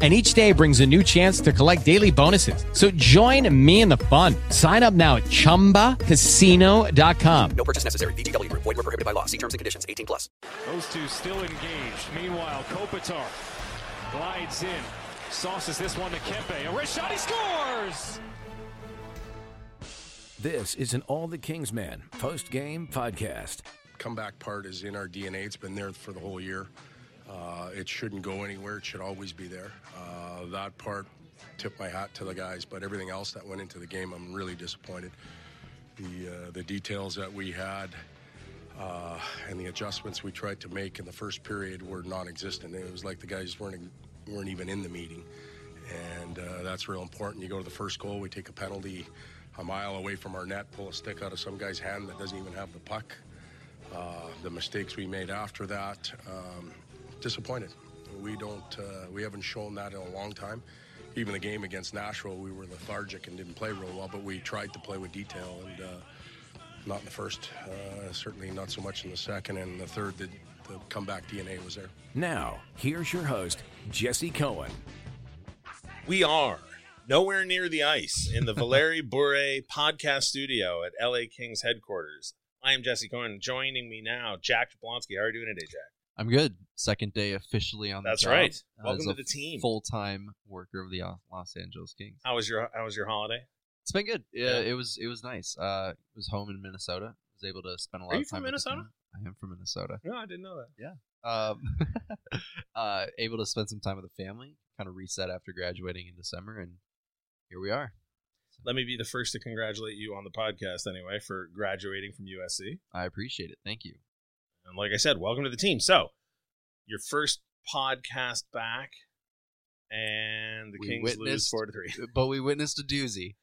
and each day brings a new chance to collect daily bonuses. So join me in the fun. Sign up now at ChumbaCasino.com. No purchase necessary. VGW Group. Void were prohibited by law. See terms and conditions. 18 plus. Those two still engaged. Meanwhile, Kopitar glides in. Sauces this one to Kempe. A wrist shot. He scores! This is an All the Kings Man post-game podcast. Comeback part is in our DNA. It's been there for the whole year. Uh, it shouldn't go anywhere. It should always be there. Uh, that part, tip my hat to the guys. But everything else that went into the game, I'm really disappointed. The uh, the details that we had uh, and the adjustments we tried to make in the first period were non-existent. It was like the guys weren't weren't even in the meeting, and uh, that's real important. You go to the first goal, we take a penalty a mile away from our net, pull a stick out of some guy's hand that doesn't even have the puck. Uh, the mistakes we made after that. Um, disappointed. We don't. Uh, we haven't shown that in a long time. Even the game against Nashville, we were lethargic and didn't play real well. But we tried to play with detail, and uh, not in the first. Uh, certainly not so much in the second and the third. The, the comeback DNA was there. Now, here's your host, Jesse Cohen. We are nowhere near the ice in the Valeri Bure podcast studio at LA Kings headquarters. I am Jesse Cohen. Joining me now, Jack Jablonski. How are you doing today, Jack? I'm good. Second day officially on the That's job, right. Welcome to the team. Full time worker of the Los Angeles Kings. How was your How was your holiday? It's been good. Yeah, Yeah. it was it was nice. Uh, I was home in Minnesota. Was able to spend a lot Are you of time. from Minnesota? I am from Minnesota. No, I didn't know that. Um, uh, able to spend some time with the family. Kind of reset after graduating in December, and here we are. Let me be the first to congratulate you on the podcast anyway for graduating from USC. I appreciate it. Thank you. And like I said, welcome to the team. So, your first podcast back, and the We Kings lose four to three. But we witnessed a doozy.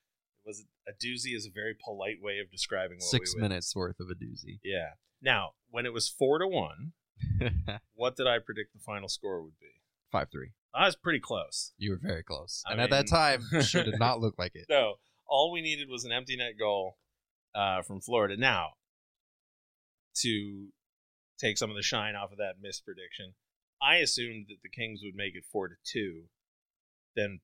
Was a doozy? Is a very polite way of describing what Six minutes worth of a doozy. Yeah. Now, when it was four to one, what did I predict the final score would be? Five three. I was pretty close. You were very close, I and at that time, sure did not look like it. No, all we needed was an empty net goal uh, from Florida. Now, to take some of the shine off of that missed prediction, I assumed that the Kings would make it four to two, then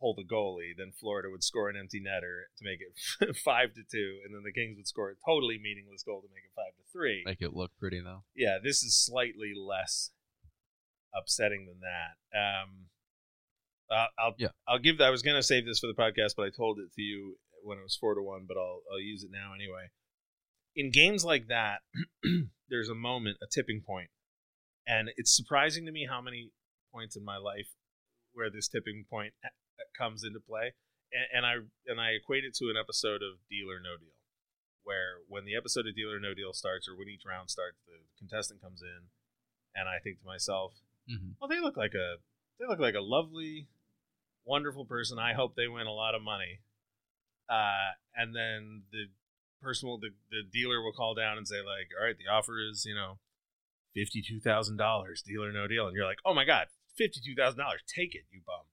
pull the goalie, then Florida would score an empty netter to make it five to two, and then the Kings would score a totally meaningless goal to make it five to three. Make it look pretty though. yeah, this is slightly less upsetting than that. Um, uh, I'll Yeah. I'll give. I was gonna save this for the podcast, but I told it to you when it was four to one. But I'll I'll use it now anyway. In games like that, there's a moment, a tipping point, and it's surprising to me how many points in my life where this tipping point uh, comes into play. And, and I and I equate it to an episode of Deal or No Deal, where when the episode of Deal or No Deal starts, or when each round starts, the contestant comes in, and I think to myself, Mm-hmm. well, they look like a they look like a lovely, wonderful person. I hope they win a lot of money. Uh, and then the person will the, the dealer will call down and say like, all right, the offer is you know fifty two thousand dollars, deal or no deal, and you're like, oh my god, fifty two thousand dollars, take it, you bum.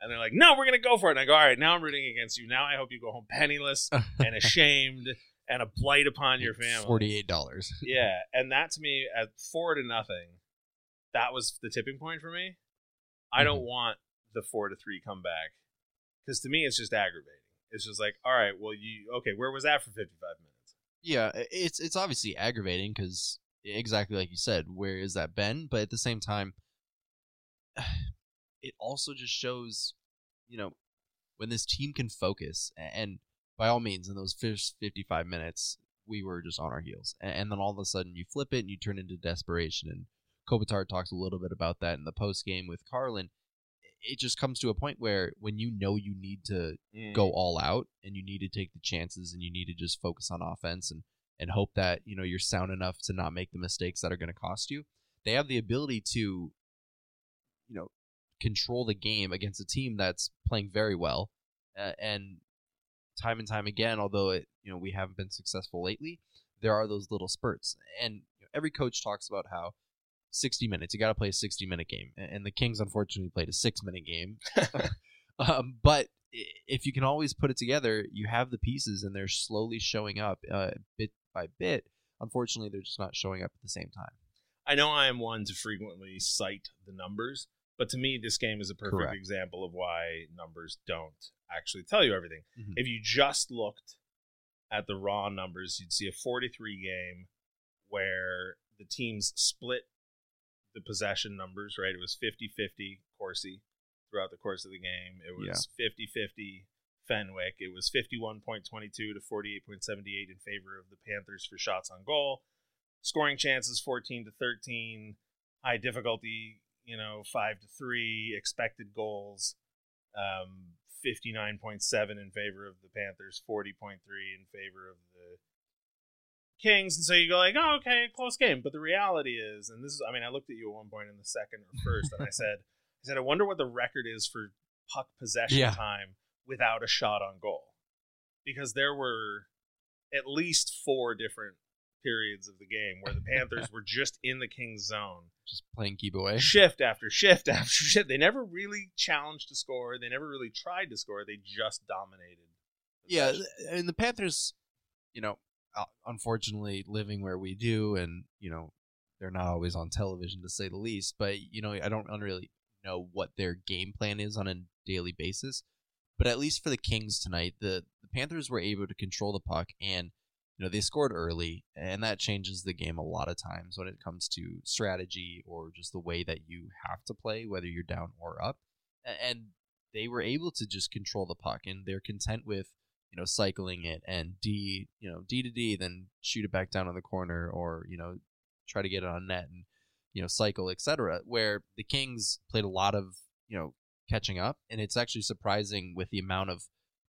And they're like, no, we're gonna go for it. And I go, all right, now I'm rooting against you. Now I hope you go home penniless and ashamed and a blight upon your family. Forty-eight dollars. Yeah, and that to me at four to nothing, that was the tipping point for me. I don't mm-hmm. want the four to three comeback because to me it's just aggravating. It's just like, all right, well, you okay? Where was that for fifty five minutes? Yeah, it's it's obviously aggravating because exactly like you said, where is that Ben? But at the same time, it also just shows, you know, when this team can focus, and by all means, in those first fifty-five minutes, we were just on our heels, and then all of a sudden you flip it and you turn into desperation. And Kopitar talks a little bit about that in the post game with Carlin. It just comes to a point where when you know you need to go all out and you need to take the chances and you need to just focus on offense and and hope that you know you're sound enough to not make the mistakes that are going to cost you they have the ability to you know control the game against a team that's playing very well uh, and time and time again although it you know we haven't been successful lately there are those little spurts. And you know, every coach talks about how 60 minutes, you got to play a 60 minute game. And the Kings unfortunately played a six minute game. um, but if you can always put it together, you have the pieces and they're slowly showing up uh, bit by bit. Unfortunately, they're just not showing up at the same time. I know I am one to frequently cite the numbers, but to me, this game is a perfect Correct. example of why numbers don't actually tell you everything. Mhm. If you just looked at the raw numbers, you'd see a 43 game where the teams split the possession numbers, right? It was 50 50 Corsi throughout the course of the game. It was 50 50 Fenwick. It was 51.22 to 48.78 in favor of the Panthers for shots on goal. Scoring chances 14 to 13. High difficulty, you know, 5 to 3. Expected goals um, 59.7 in favor of the Panthers, 40.3 in favor of the Kings. And so you go like, oh, okay, close game. But the reality is, and this is, I mean, I looked at you at one point in the second or first, and I said, I said, I wonder what the record is for puck possession Yeah. time without a shot on goal, because there were at least four different periods of the game where the Panthers were just in the Kings zone Just playing keep away. shift after shift after shift. They never really challenged to score. They never really tried to score. They just dominated. Yeah, and the Panthers, you know, Uh, unfortunately living where we do, and you know, they're not always on television to say the least. But you know, I don't really know what their game plan is on a daily basis. But at least for the Kings tonight, the the Panthers were able to control the puck, and you know they scored early, and that changes the game a lot of times when it comes to strategy or just the way that you have to play, whether you're down or up. And they were able to just control the puck, and they're content with you know, cycling it and D, you know, D to D, then shoot it back down on the corner or, you know, try to get it on net and, you know, cycle, etc. Where the Kings played a lot of, you know, catching up. And it's actually surprising with the amount of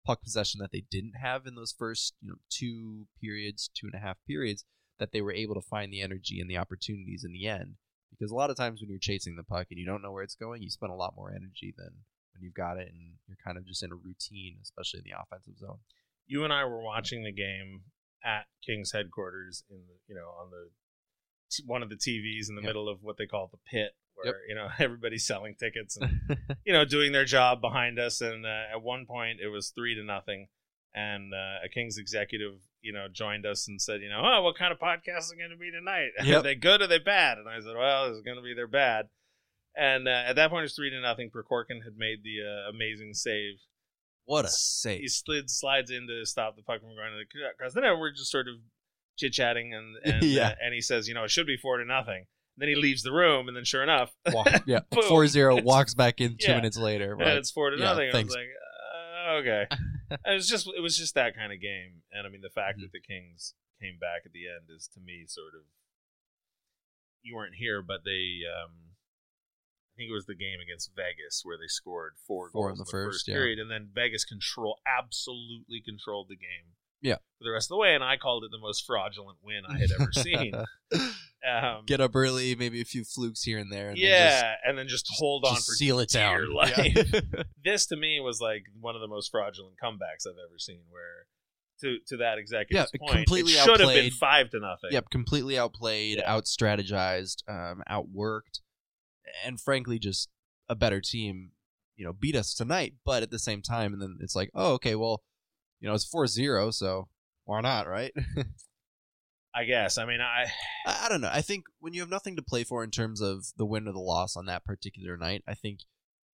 puck possession that they didn't have in those first, you know, two periods, two and a half periods, that they were able to find the energy and the opportunities in the end. Because a lot of times when you're chasing the puck and you don't know where it's going, you spend a lot more energy than when you've got it and you're kind of just in a routine, especially in the offensive zone. You and I were watching the game at Kings headquarters in the, you know, on the one of the TVs in the Yep. middle of what they call the pit, where Yep. you know everybody's selling tickets and you know doing their job behind us. And uh, at one point, it was three to nothing, and uh, a Kings executive, you know, joined us and said, you know, oh, what kind of podcast is going to be tonight? Are they good or are they bad? And I said, well, it's going to be they're bad. And uh, at that point, it's three to nothing. Percorkin had made the uh, amazing save. what a save! he slid slides in to stop the puck from going to the because then we're just sort of chit chatting and and, Yeah. uh, and he says you know it should be four to nothing. then he leaves the room and then sure enough, Walk, yeah, four zero walks back in two Yeah. minutes later. and Right? it's four to Yeah, nothing. I was like, uh, okay. it was just it was just that kind of game, and I mean the fact Mm-hmm. that the Kings came back at the end is to me sort of you weren't here, but they. um I think it was the game against Vegas where they scored four, Four goals in the first, yeah. period, and then Vegas control absolutely controlled the game. Yeah. for the rest of the way, and I called it the most fraudulent win I had ever seen. Um, Get up early, maybe a few flukes here and there. And yeah, and then just then just, hold on just for seal it down. Yeah. this to me was like one of the most fraudulent comebacks I've ever seen. Where to to that executive's Yeah, point, completely it should have been outplayed. five to nothing. Yep, completely outplayed, Yeah. out strategized, um, outworked, and frankly, just a better team. You know, beat us tonight, but at the same time, and then it's like, oh, okay, well, you know, it's 4-0, so why not, right? I guess. I mean, I I, I don't know. I think when you have nothing to play for in terms of the win or the loss on that particular night, I think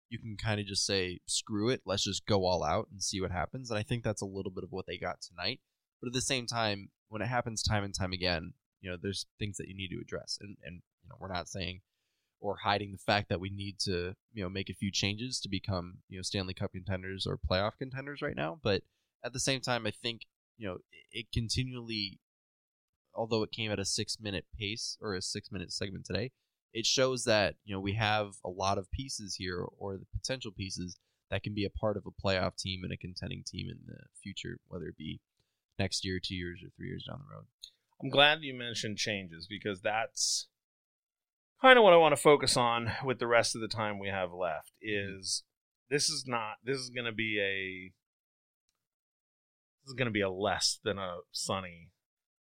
you can kind of just say, screw it, let's just go all out and see what happens. And I think that's a little bit of what they got tonight. But at the same time, when it happens time and time again, you know, there's things that you need to address. And, and you know, we're not saying or hiding the fact that we need to, you know, make a few changes to become, you know, Stanley Cup contenders or playoff contenders right now. But at the same time, I think, you know, it- continually although it came at a six minute pace or a six minute segment today, it shows that you know we have a lot of pieces here or the potential pieces that can be a part of a playoff team and a contending team in the future, whether it be next year, two years, or three years down the road. I'm glad you mentioned changes because that's kind of what I want to focus on with the rest of the time we have left. Is this is not this is going to be a this is going to be a less than a sunny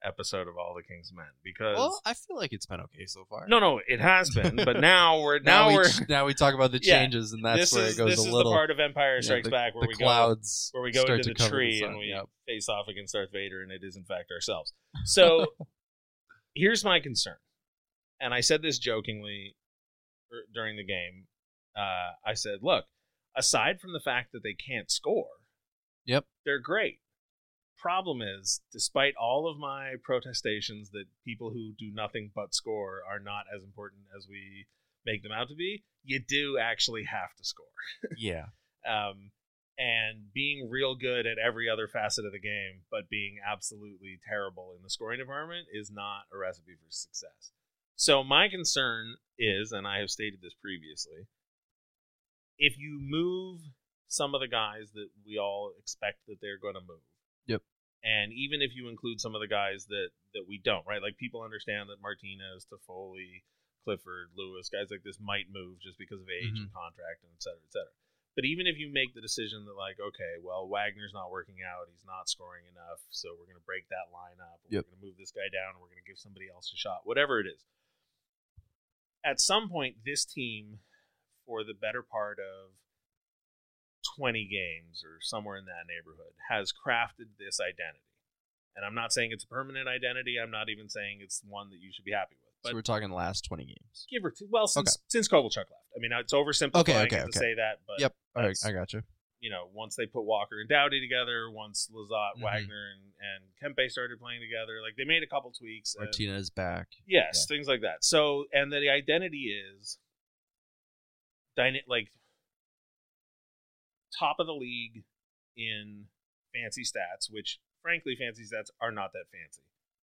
episode of All the King's Men because Well, I feel like it's been okay so far. no, no, it has been, but now we're now, now, we're now we talk about the Yeah, changes, and that's where is it goes this a is little. the part of Empire yeah, Strikes the, Back where the we go clouds where we go into the tree sun. and we Yep. face off against Darth Vader, and it is in fact ourselves. So here's my concern, and I said this jokingly during the game. Uh, I said, "Look, aside from the fact that they can't score, Yep. they're great. Problem is, despite all of my protestations that people who do nothing but score are not as important as we make them out to be, you do actually have to score." Yeah. um, and being real good at every other facet of the game, but being absolutely terrible in the scoring department is not a recipe for success. So my concern is, and I have stated this previously, if you move some of the guys that we all expect that they're going to move, Yep. and even if you include some of the guys that that we don't, right? Like people understand that Martinez, Toffoli, Clifford, Lewis, guys like this might move just because of age and mm-hmm. contract and et cetera, et cetera. But even if you make the decision that like, okay, well, Wagner's not working out, he's not scoring enough, so we're going to break that lineup, Yep. we're going to move this guy down, we're going to give somebody else a shot, whatever it is. At some point, this team, for the better part of 20 games or somewhere in that neighborhood, has crafted this identity. And I'm not saying it's a permanent identity. I'm not even saying it's one that you should be happy with. But so we're talking the last twenty games. give or two. Well, since since Kovalchuk left, I mean, it's oversimplifying Okay, okay, to okay. say that, but yep. All right, I got you. You know, once they put Walker and Dowdy together, once Lizotte, Mhm. Wagner, and and Kempe started playing together, like they made a couple tweaks. and- Martinez back. yes, things like that. So, and the identity is, dyna- like top of the league in fancy stats, which frankly, fancy stats are not that fancy.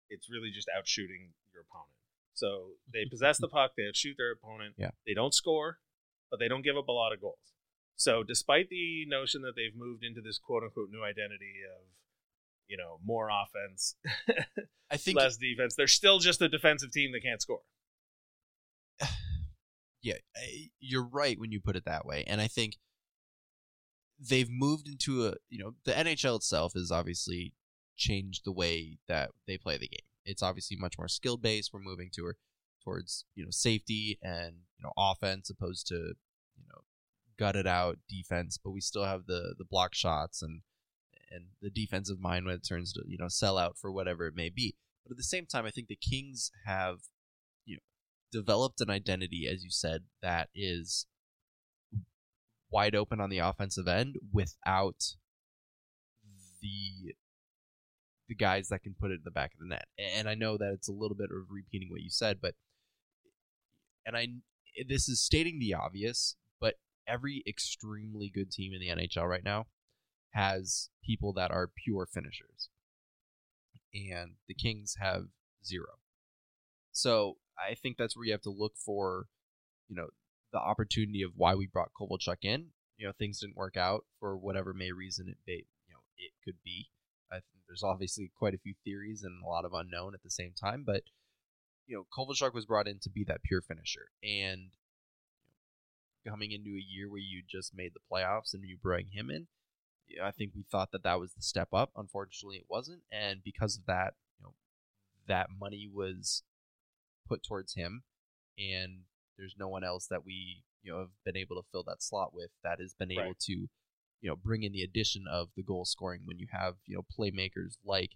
It's really just outshooting your opponent. So they possess the puck, they outshoot their opponent. Yeah. They don't score, but they don't give up a lot of goals. So despite the notion that they've moved into this quote unquote new identity of, you know, more offense, I think less defense, they're still just a defensive team that can't score. yeah, you're right when you put it that way, and I think they've moved into a you know the NHL itself has obviously changed the way that they play the game. It's obviously much more skill based. We're moving to towards you know safety and you know offense opposed to gutted out defense, but we still have the the block shots and and the defensive mind when it turns to you know sell out for whatever it may be. But at the same time, I think the Kings have you know developed an identity, as you said, that is wide open on the offensive end without the the guys that can put it in the back of the net. And I know that it's a little bit of repeating what you said, but and I this is stating the obvious, but every extremely good team in the NHL right now has people that are pure finishers. And the Kings have zero. So I think that's where you have to look for, you know, the opportunity of why we brought Kovalchuk in. You know, things didn't work out for whatever may reason it may, you know, it could be. I think there's obviously quite a few theories and a lot of unknown at the same time, but you know, Kovalchuk was brought in to be that pure finisher, and coming into a year where you just made the playoffs and you bring him in, yeah, I think we thought that that was the step up. Unfortunately, it wasn't, and because of that, you know, that money was put towards him, and there's no one else that we you know have been able to fill that slot with that has been able Right. to you know bring in the addition of the goal scoring when you have you know playmakers like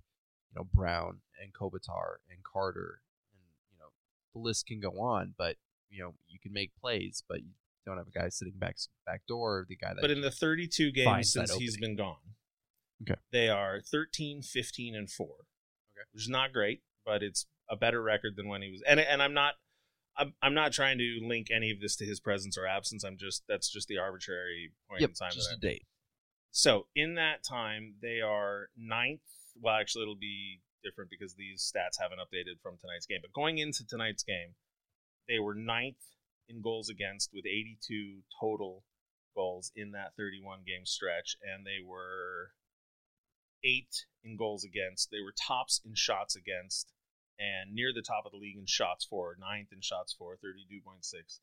you know Brown and Kopitar and Carter and you know the list can go on but you know you can make plays but don't have a guy sitting back back door or the guy that But in the 32 games since he's been gone, Okay. they are 13, 15, and 4. Okay. Which is not great, but it's a better record than when he was. And and I'm not I'm, I'm not trying to link any of this to his presence or absence. I'm just that's just the arbitrary point yep in time. just a date So in that time, they are ninth. Well, actually, it'll be different because these stats haven't updated from tonight's game. But going into tonight's game, they were ninth in goals against with 82 total goals in that 31 game stretch, and they were eight in goals against. They were tops in shots against, and near the top of the league in shots for, ninth in shots for, 32.6.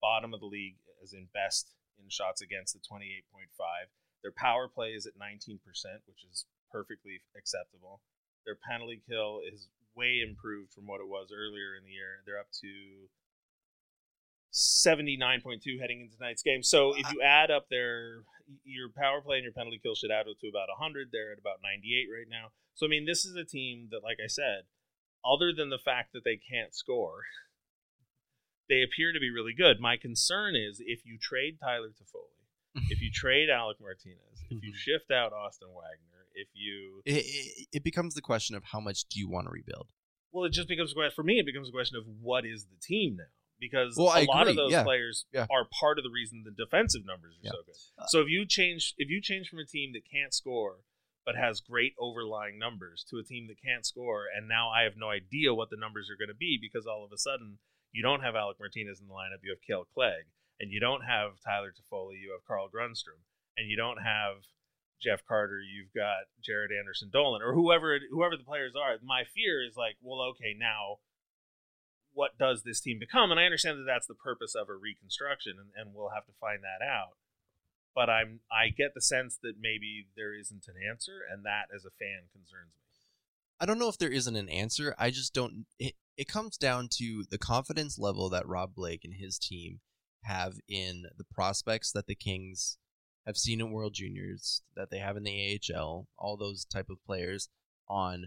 Bottom of the league, as in best in shots against, the 28.5. Their power play is at 19%, which is perfectly acceptable. Their penalty kill is way improved from what it was earlier in the year. They're up to 79.2 heading into tonight's game. So if uh-huh. you add up their your power play and your penalty kill should add up to about 100. They're at about 98 right now. So I mean, this is a team that, like I said, other than the fact that they can't score, they appear to be really good. My concern is if you trade Tyler Toffoli, if you trade Alec Martinez, if you mm-hmm. shift out Austin Wagner, if you It, it, it becomes the question of how much do you want to rebuild? well, it just becomes a question for me. It becomes a question of what is the team now because Well, a I lot of those yeah, players yeah. are part of the reason the defensive numbers are Yeah. so good. So if you change if you change from a team that can't score but has great overlying numbers to a team that can't score, and now I have no idea what the numbers are going to be because all of a sudden you don't have Alec Martinez in the lineup, you have Kale Clague, and you don't have Tyler Toffoli, you have Carl Grundstrom, and you don't have Jeff Carter, you've got Jaret Anderson Dolan, or whoever it, whoever the players are. My fear is like, well, okay, now what does this team become? And I understand that that's the purpose of a reconstruction, and, and we'll have to find that out. But I'm I get the sense that maybe there isn't an answer, and that as a fan concerns me. I don't know if there isn't an answer. I just don't. It, it comes down to the confidence level that Rob Blake and his team have in the prospects that the Kings have seen in World Juniors, that they have in the AHL, all those type of players on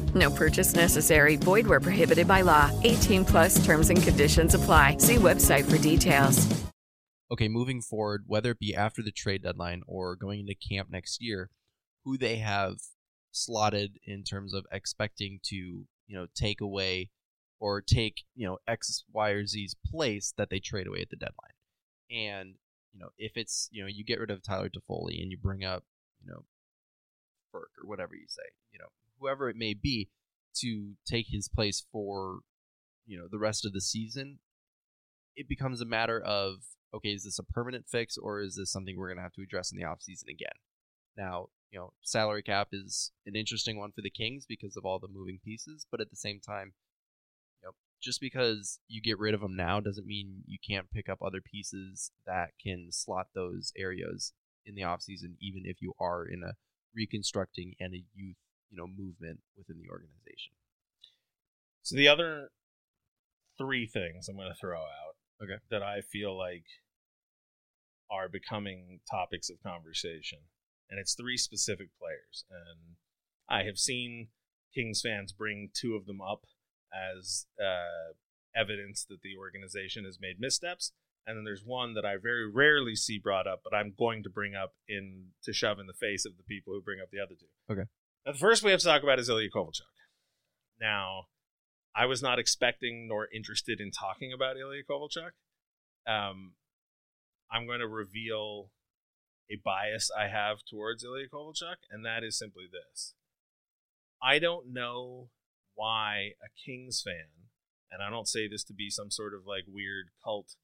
No purchase necessary. Void where prohibited by law. 18 plus terms and conditions apply. See website for details. okay, moving forward, whether it be after the trade deadline or going into camp next year, who they have slotted in terms of expecting to, you know, take away or take, you know, X, Y, or Z's place that they trade away at the deadline. And, you know, if it's, you know, you get rid of Tyler Toffoli and you bring up, you know, Burke or whatever you say, you know, whoever it may be to take his place for, you know, the rest of the season, it becomes a matter of okay, is this a permanent fix or is this something we're going to have to address in the offseason again? Now, you know, salary cap is an interesting one for the Kings because of all the moving pieces, but at the same time, you know, just because you get rid of them now doesn't mean you can't pick up other pieces that can slot those areas in the offseason even if you are in a reconstructing and a youth, you know, movement within the organization. So the other three things I'm going to throw out Okay. that I feel like are becoming topics of conversation, and it's three specific players, and I have seen Kings fans bring two of them up as uh, evidence that the organization has made missteps. And then there's one that I very rarely see brought up, but I'm going to bring up in to shove in the face of the people who bring up the other two. Okay. Now, the first we have to talk about is Ilya Kovalchuk. Now, I was not expecting nor interested in talking about Ilya Kovalchuk. Um, I'm going to reveal a bias I have towards Ilya Kovalchuk, and that is simply this. I don't know why a Kings fan, and I don't say this to be some sort of like weird cult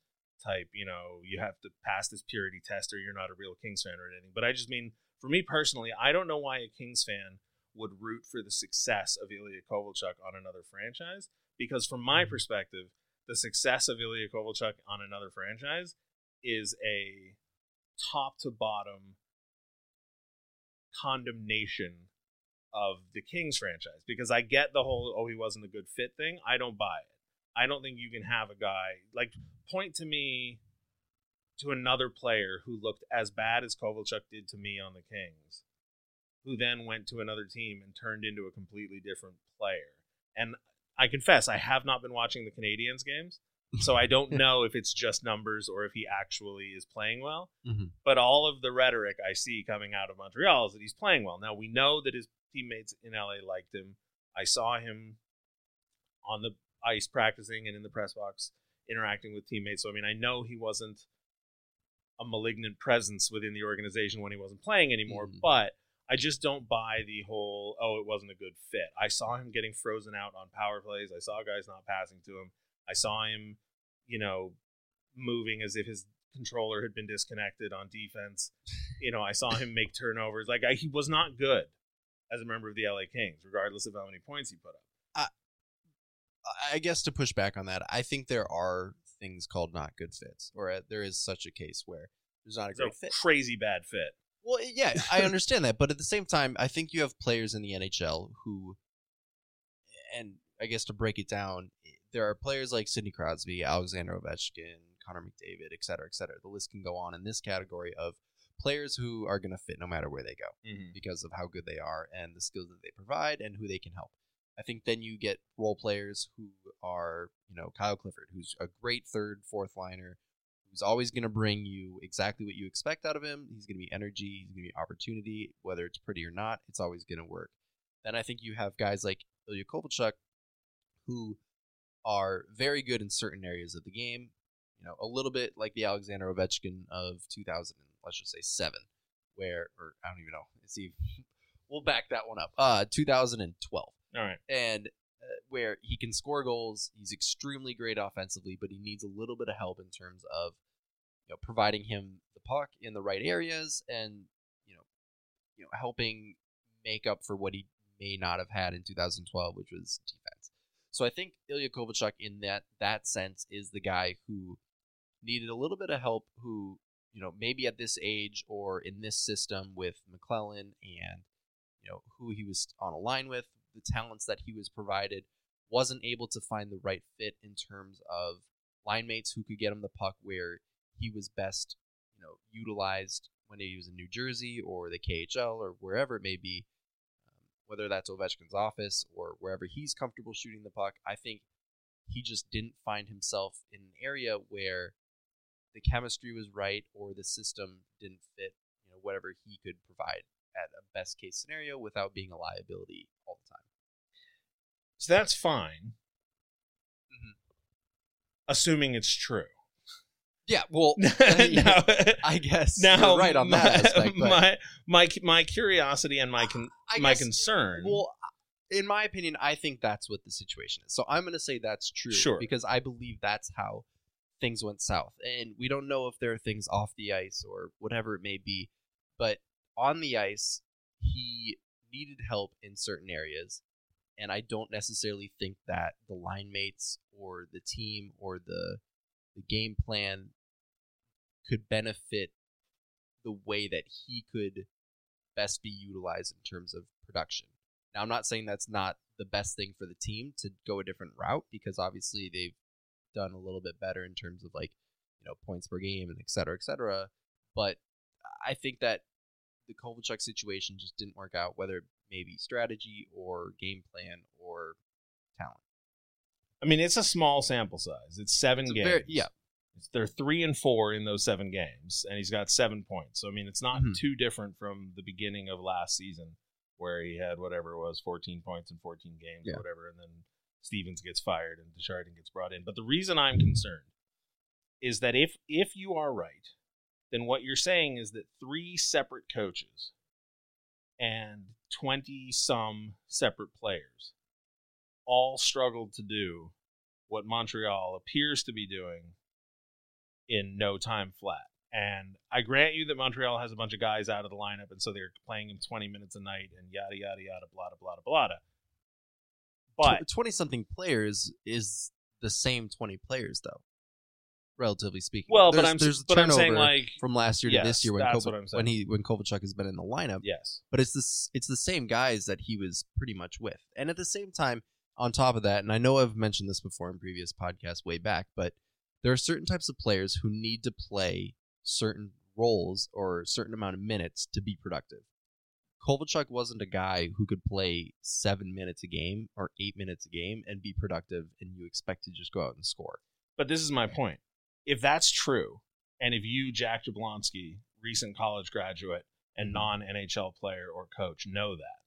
type, you know, you have to pass this purity test or you're not a real Kings fan or anything, but I just mean, for me personally, I don't know why a Kings fan would root for the success of Ilya Kovalchuk on another franchise. Because from my mm-hmm. perspective, the success of Ilya Kovalchuk on another franchise is a top to bottom condemnation of the Kings franchise. Because I get the whole, oh, he wasn't a good fit thing. I don't buy it. I don't think you can have a guy, like, point to me to another player who looked as bad as Kovalchuk did to me on the Kings who then went to another team and turned into a completely different player. And I confess, I have not been watching the Canadiens games, so I don't know if it's just numbers or if he actually is playing well. Mhm. But all of the rhetoric I see coming out of Montreal is that he's playing well. Now we know that his teammates in LA liked him. I saw him on the ice practicing and in the press box interacting with teammates. So I mean, I know he wasn't a malignant presence within the organization when he wasn't playing anymore, Mhm. but I just don't buy the whole oh it wasn't a good fit. I saw him getting frozen out on power plays. I saw guys not passing to him. I saw him, you know, moving as if his controller had been disconnected on defense. You know, I saw him make turnovers. Like I, he was not good as a member of the LA Kings, regardless of how many points he put up. I guess to push back on that, I think there are things called not good fits, or uh, there is such a case where there's not a It's a great fit. crazy bad fit. Well, yeah, I understand that, but at the same time, I think you have players in the NHL who, and I guess to break it down, there are players like Sidney Crosby, Alexander Ovechkin, Connor McDavid, et cetera, et cetera. The list can go on in this category of players who are going to fit no matter where they go Mhm. because of how good they are and the skills that they provide and who they can help. I think then you get role players who are, you know, Kyle Clifford, who's a great third, fourth liner, who's always going to bring you exactly what you expect out of him. He's going to be energy, he's going to be opportunity, whether it's pretty or not, it's always going to work. Then I think you have guys like Ilya Kovalchuk, who are very good in certain areas of the game. You know, a little bit like the Alexander Ovechkin of 2000, and let's just say seven, where, or I don't even know. See, we'll back that one up. Uh, 2012 All right. and uh, where he can score goals. He's extremely great offensively, but he needs a little bit of help in terms of you know providing him the puck in the right areas and you know you know helping make up for what he may not have had in 2012, which was defense. So I think Ilya Kovalchuk in that that sense is the guy who needed a little bit of help who you know maybe at this age or in this system with McLellan and you know who he was on a line with the talents that he was provided wasn't able to find the right fit in terms of line mates who could get him the puck where he was best you know utilized when he was in New Jersey or the KHL or wherever it may be um, whether that's Ovechkin's office or wherever he's comfortable shooting the puck I think he just didn't find himself in an area where the chemistry was right or the system didn't fit you know whatever he could provide at a best case scenario without being a liability all the time. So that's fine, Mhm. assuming it's true. Yeah, well, now, I guess now you're right on my, that aspect. But my my my curiosity and my con, I my guess- concern. well, in my opinion, I think that's what the situation is. So I'm going to say that's true, Sure. because I believe that's how things went south, and we don't know if there are things off the ice or whatever it may be, but on the ice, he needed help in certain areas, and I don't necessarily think that the line mates or the team or the the game plan could benefit the way that he could best be utilized in terms of production. Now, I'm not saying that's not the best thing for the team to go a different route because obviously they've done a little bit better in terms of like, you know, points per game and et cetera, et cetera. But I think that the Kovalchuk situation just didn't work out, whether it may be strategy or game plan or talent. I mean, it's a small sample size. It's seven It's games. very- yeah. They're three and four in those seven games, and he's got seven points. So I mean, it's not Mhm. too different from the beginning of last season, where he had whatever it was, fourteen points in fourteen games Yeah. or whatever, and then Stevens gets fired and Desjardins gets brought in. But the reason I'm concerned is that if if you are right, then what you're saying is that three separate coaches and twenty some separate players all struggled to do what Montreal appears to be doing in no time flat. And I grant you that Montreal has a bunch of guys out of the lineup, and so they're playing him 20 minutes a night and yada, yada, yada, blah, blah, blah, blah. But twenty something players is the same twenty players though, relatively speaking. Well, but I'm there's but I'm saying like from last year to Yes, this year when that's Kova- what I'm when he when Kovalchuk has been in the lineup. yes, But it's this it's the same guys that he was pretty much with, and at the same time, on top of that, and I know I've mentioned this before in previous podcasts way back, but there are certain types of players who need to play certain roles or a certain amount of minutes to be productive. Kovalchuk wasn't a guy who could play seven minutes a game or eight minutes a game and be productive, and you expect to just go out and score. but this is my point. If that's true, and if you, Jack Jablonski, recent college graduate and mm-hmm. non NHL player or coach, know that,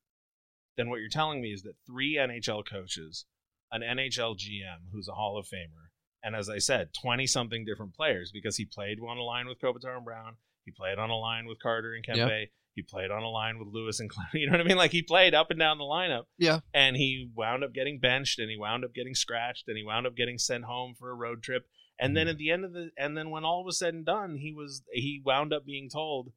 then what you're telling me is that three NHL coaches, an NHL GM who's a Hall of Famer, and as I said, 20 something different players because he played on a line with Kopitar and Brown, he played on a line with Carter and Kempe, he played on a line with Lewis and Clowney. You know what I mean? Like he played up and down the lineup Yeah. and he wound up getting benched and he wound up getting scratched and he wound up getting sent home for a road trip And then Mhm. at the end of the and then when all was said and done, he was he wound up being told,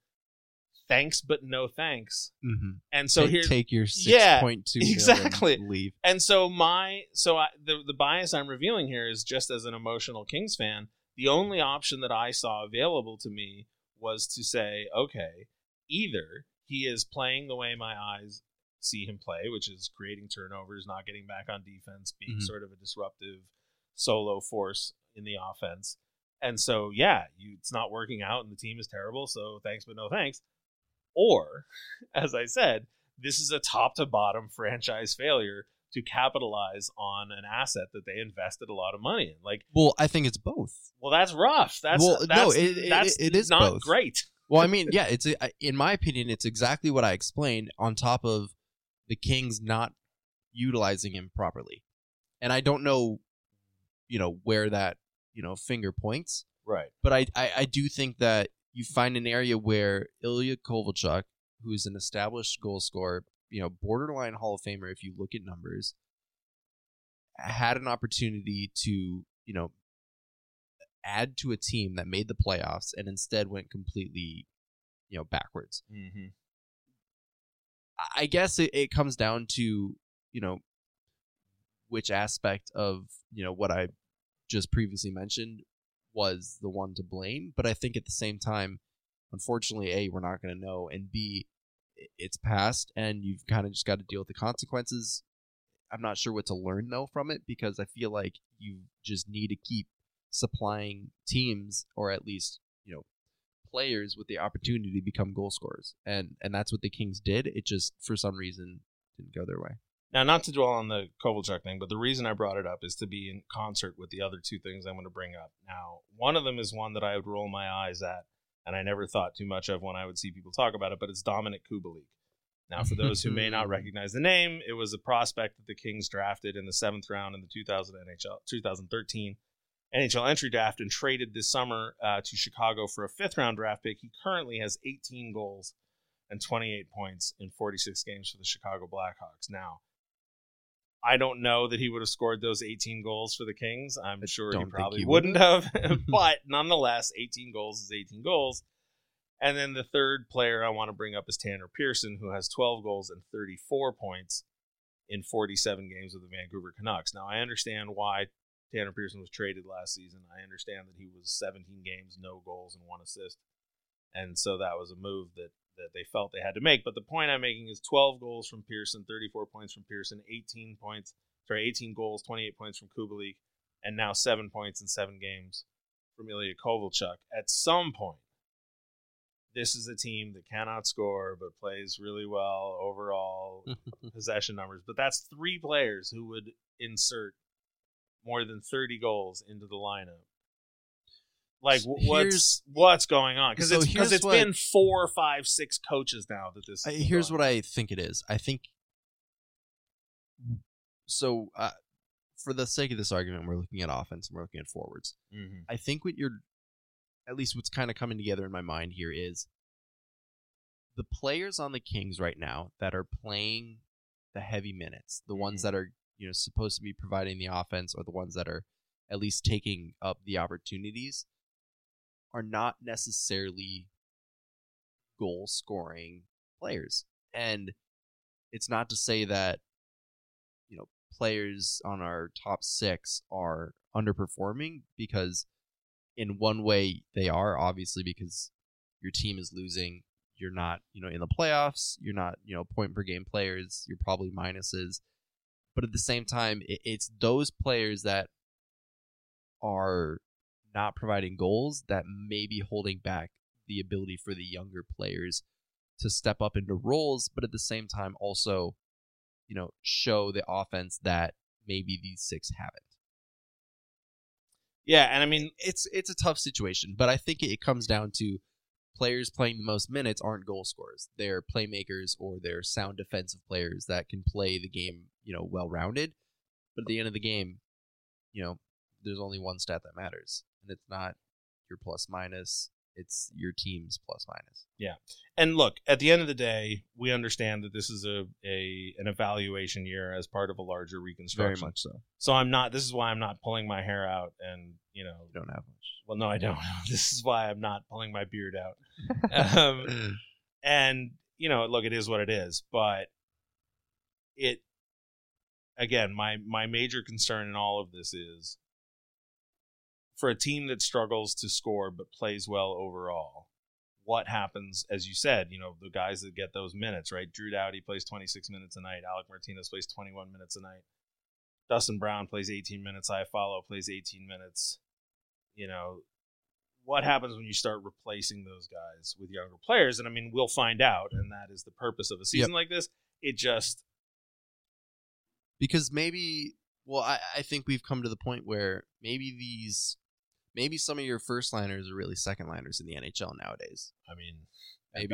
"Thanks, but no thanks." Mm-hmm. And so take, here, take your six Yeah, point two exactly. leave. and so my so I, the the bias I'm revealing here is just as an emotional Kings fan, the only option that I saw available to me was to say, okay, either he is playing the way my eyes see him play, which is creating turnovers, not getting back on defense, being Mhm. sort of a disruptive solo force in the offense. And so, yeah, you, it's not working out and the team is terrible, so thanks but no thanks. Or, as I said, this is a top to bottom franchise failure to capitalize on an asset that they invested a lot of money in. Like, Well, I think it's both. well, that's rough. That's Well, no, that's, it- it- that's it is not both. great. Well, I mean, yeah, it's in my opinion, it's exactly what I explained. On top of the Kings not utilizing him properly, and I don't know, you know, where that you know finger points, Right. but I I, I do think that you find an area where Ilya Kovalchuk, who's an established goal scorer, you know, borderline Hall of Famer if you look at numbers, had an opportunity to you know add to a team that made the playoffs and instead went completely you know backwards Mm-hmm. I- i guess it, it comes down to you know which aspect of you know what i just previously mentioned was the one to blame but i think at the same time unfortunately a we're not going to know and B, it's past and you've kind of just got to deal with the consequences. I'm not sure what to learn though from it because i feel like you just need to keep supplying teams or at least you know players with the opportunity to become goal scorers and and that's what the kings did. It just for some reason didn't go their way Now, not to dwell on the Kovalchuk thing, but the reason I brought it up is to be in concert with the other two things I'm going to bring up. Now, one of them is one that I would roll my eyes at, and I never thought too much of when I would see people talk about it, but it's Dominik Kubalik. Now, for those who may not recognize the name, it was a prospect that the Kings drafted in the seventh round in the 2000 NHL 2013 NHL entry draft and traded this summer uh, to Chicago for a fifth round draft pick. He currently has 18 goals and 28 points in 46 games for the Chicago Blackhawks. Now, I don't know that he would have scored those 18 goals for the Kings. I'm sure he probably he wouldn't have. but nonetheless, 18 goals is 18 goals. And then the third player I want to bring up is Tanner Pearson, who has 12 goals and 34 points in 47 games with the Vancouver Canucks. Now, I understand why Tanner Pearson was traded last season. I understand that he was 17 games, no goals, and one assist. And so that was a move that, that they felt they had to make. But the point I'm making is 12 goals from Pearson, 34 points from Pearson, 18 points, sorry, 18 goals, 28 points from Kubalik, and now seven points in seven games from Ilya Kovalchuk. At some point, this is a team that cannot score but plays really well overall possession numbers. But that's three players who would insert more than 30 goals into the lineup. Like what's here's- what's going on? Because so it's here's it's what- been four, five, six coaches now that this. I, here's what I think it is. I think so. Uh, for the sake of this argument, we're looking at offense and we're looking at forwards. Mhm. I think what you're, at least what's kind of coming together in my mind here is the players on the Kings right now that are playing the heavy minutes, the ones Mhm. that are you know supposed to be providing the offense, or the ones that are at least taking up the opportunities, are not necessarily goal scoring players. And it's not to say that you know players on our top 6 are underperforming because in one way they are obviously because your team is losing you're not you know in the playoffs you're not you know point per game players you're probably minuses but at the same time it, it's those players that are not providing goals that may be holding back the ability for the younger players to step up into roles, but at the same time also, you know, show the offense that maybe these six haven't. Yeah, and I mean, It's it's a tough situation, but I think it comes down to players playing the most minutes aren't goal scorers. They're playmakers or they're sound defensive players that can play the game, you know, well rounded. But at the end of the game, you know, there's only one stat that matters, and it's not your plus minus, it's your team's plus minus. Yeah. And look, at the end of the day, we understand that this is a, a an evaluation year as part of a larger reconstruction. Very much so. So I'm not. This is why I'm not pulling my hair out, and you know, You don't have much. well, no, I don't. this is why I'm not pulling my beard out. um, and you know, look, it is what it is. But it again, my my major concern in all of this is for a team that struggles to score but plays well overall. What happens, as you said, you know, the guys that get those minutes, right? Drew Doughty plays 26 minutes a night. Alec Martinez plays 21 minutes a night. Dustin Brown plays 18 minutes. Iafallo plays 18 minutes. You know, what happens when you start replacing those guys with younger players? And I mean, we'll find out, and that is the purpose of a season like this. It just because maybe well I, I think we've come to the point where maybe these maybe some of your first liners are really second liners in the nhl nowadays I mean, maybe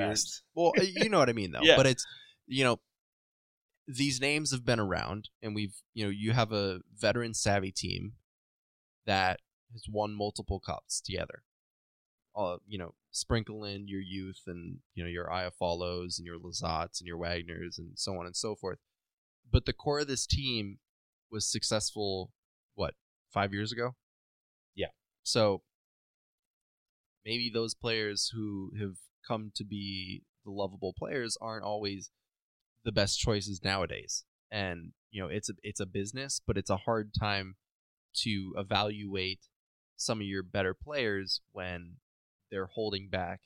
well you know what i mean though Yeah. but it's you know these names have been around and we've you know you have a veteran savvy team that has won multiple cups together uh, you know sprinkle in your youth and you know your Iafallos and your Lizottes and your Wagners and so on and so forth but the core of this team was successful what five years ago. So maybe those players who have come to be the lovable players aren't always the best choices nowadays and you know it's a it's a business but it's a hard time to evaluate some of your better players when they're holding back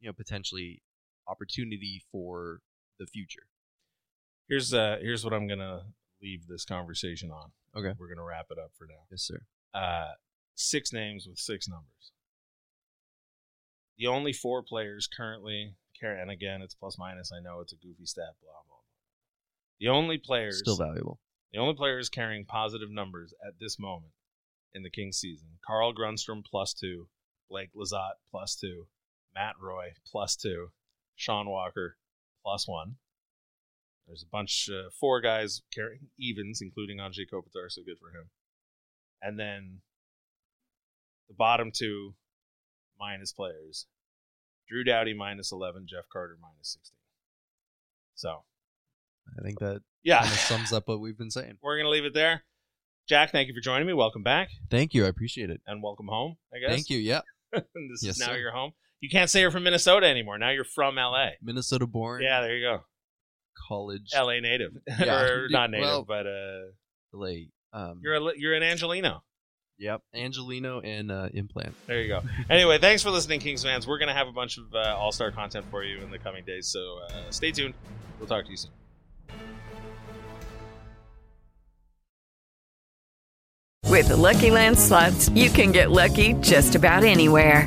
you know potentially opportunity for the future Here's uh here's what I'm gonna leave this conversation on. Okay. We're gonna wrap it up for now. yes sir Uh six names with six numbers. The only four players currently carry and again it's plus minus, I know it's a goofy stat, blah blah blah. The only players still valuable the only players carrying positive numbers at this moment in the Kings season, Carl Grundstrom plus two, Blake Lizotte plus two, Matt Roy plus two, Sean Walker plus one. There's a bunch, uh, four guys carrying evens, including Anze Kopitar, so good for him. And then the bottom two minus players Drew Doughty minus 11, Jeff Carter minus 16. So, i think that yeah, kind of sums up what we've been saying we're going to leave it there. Jack, thank you for joining me. Welcome back thank you i appreciate it and welcome home, I guess. thank you yeah this Yes, is now sir. your home. You can't say you're from Minnesota anymore. Now you're from LA. minnesota born Yeah, there you go. college LA native. Yeah. or not native, Well- but uh LA. Um, you're a, you're an Angelino. Yep, Angelino and uh, implant. There you go. Anyway, thanks for listening, Kings fans. We're going to have a bunch of uh, all star content for you in the coming days, so uh, stay tuned. We'll talk to you soon. With the Lucky Land slots, you can get lucky just about anywhere.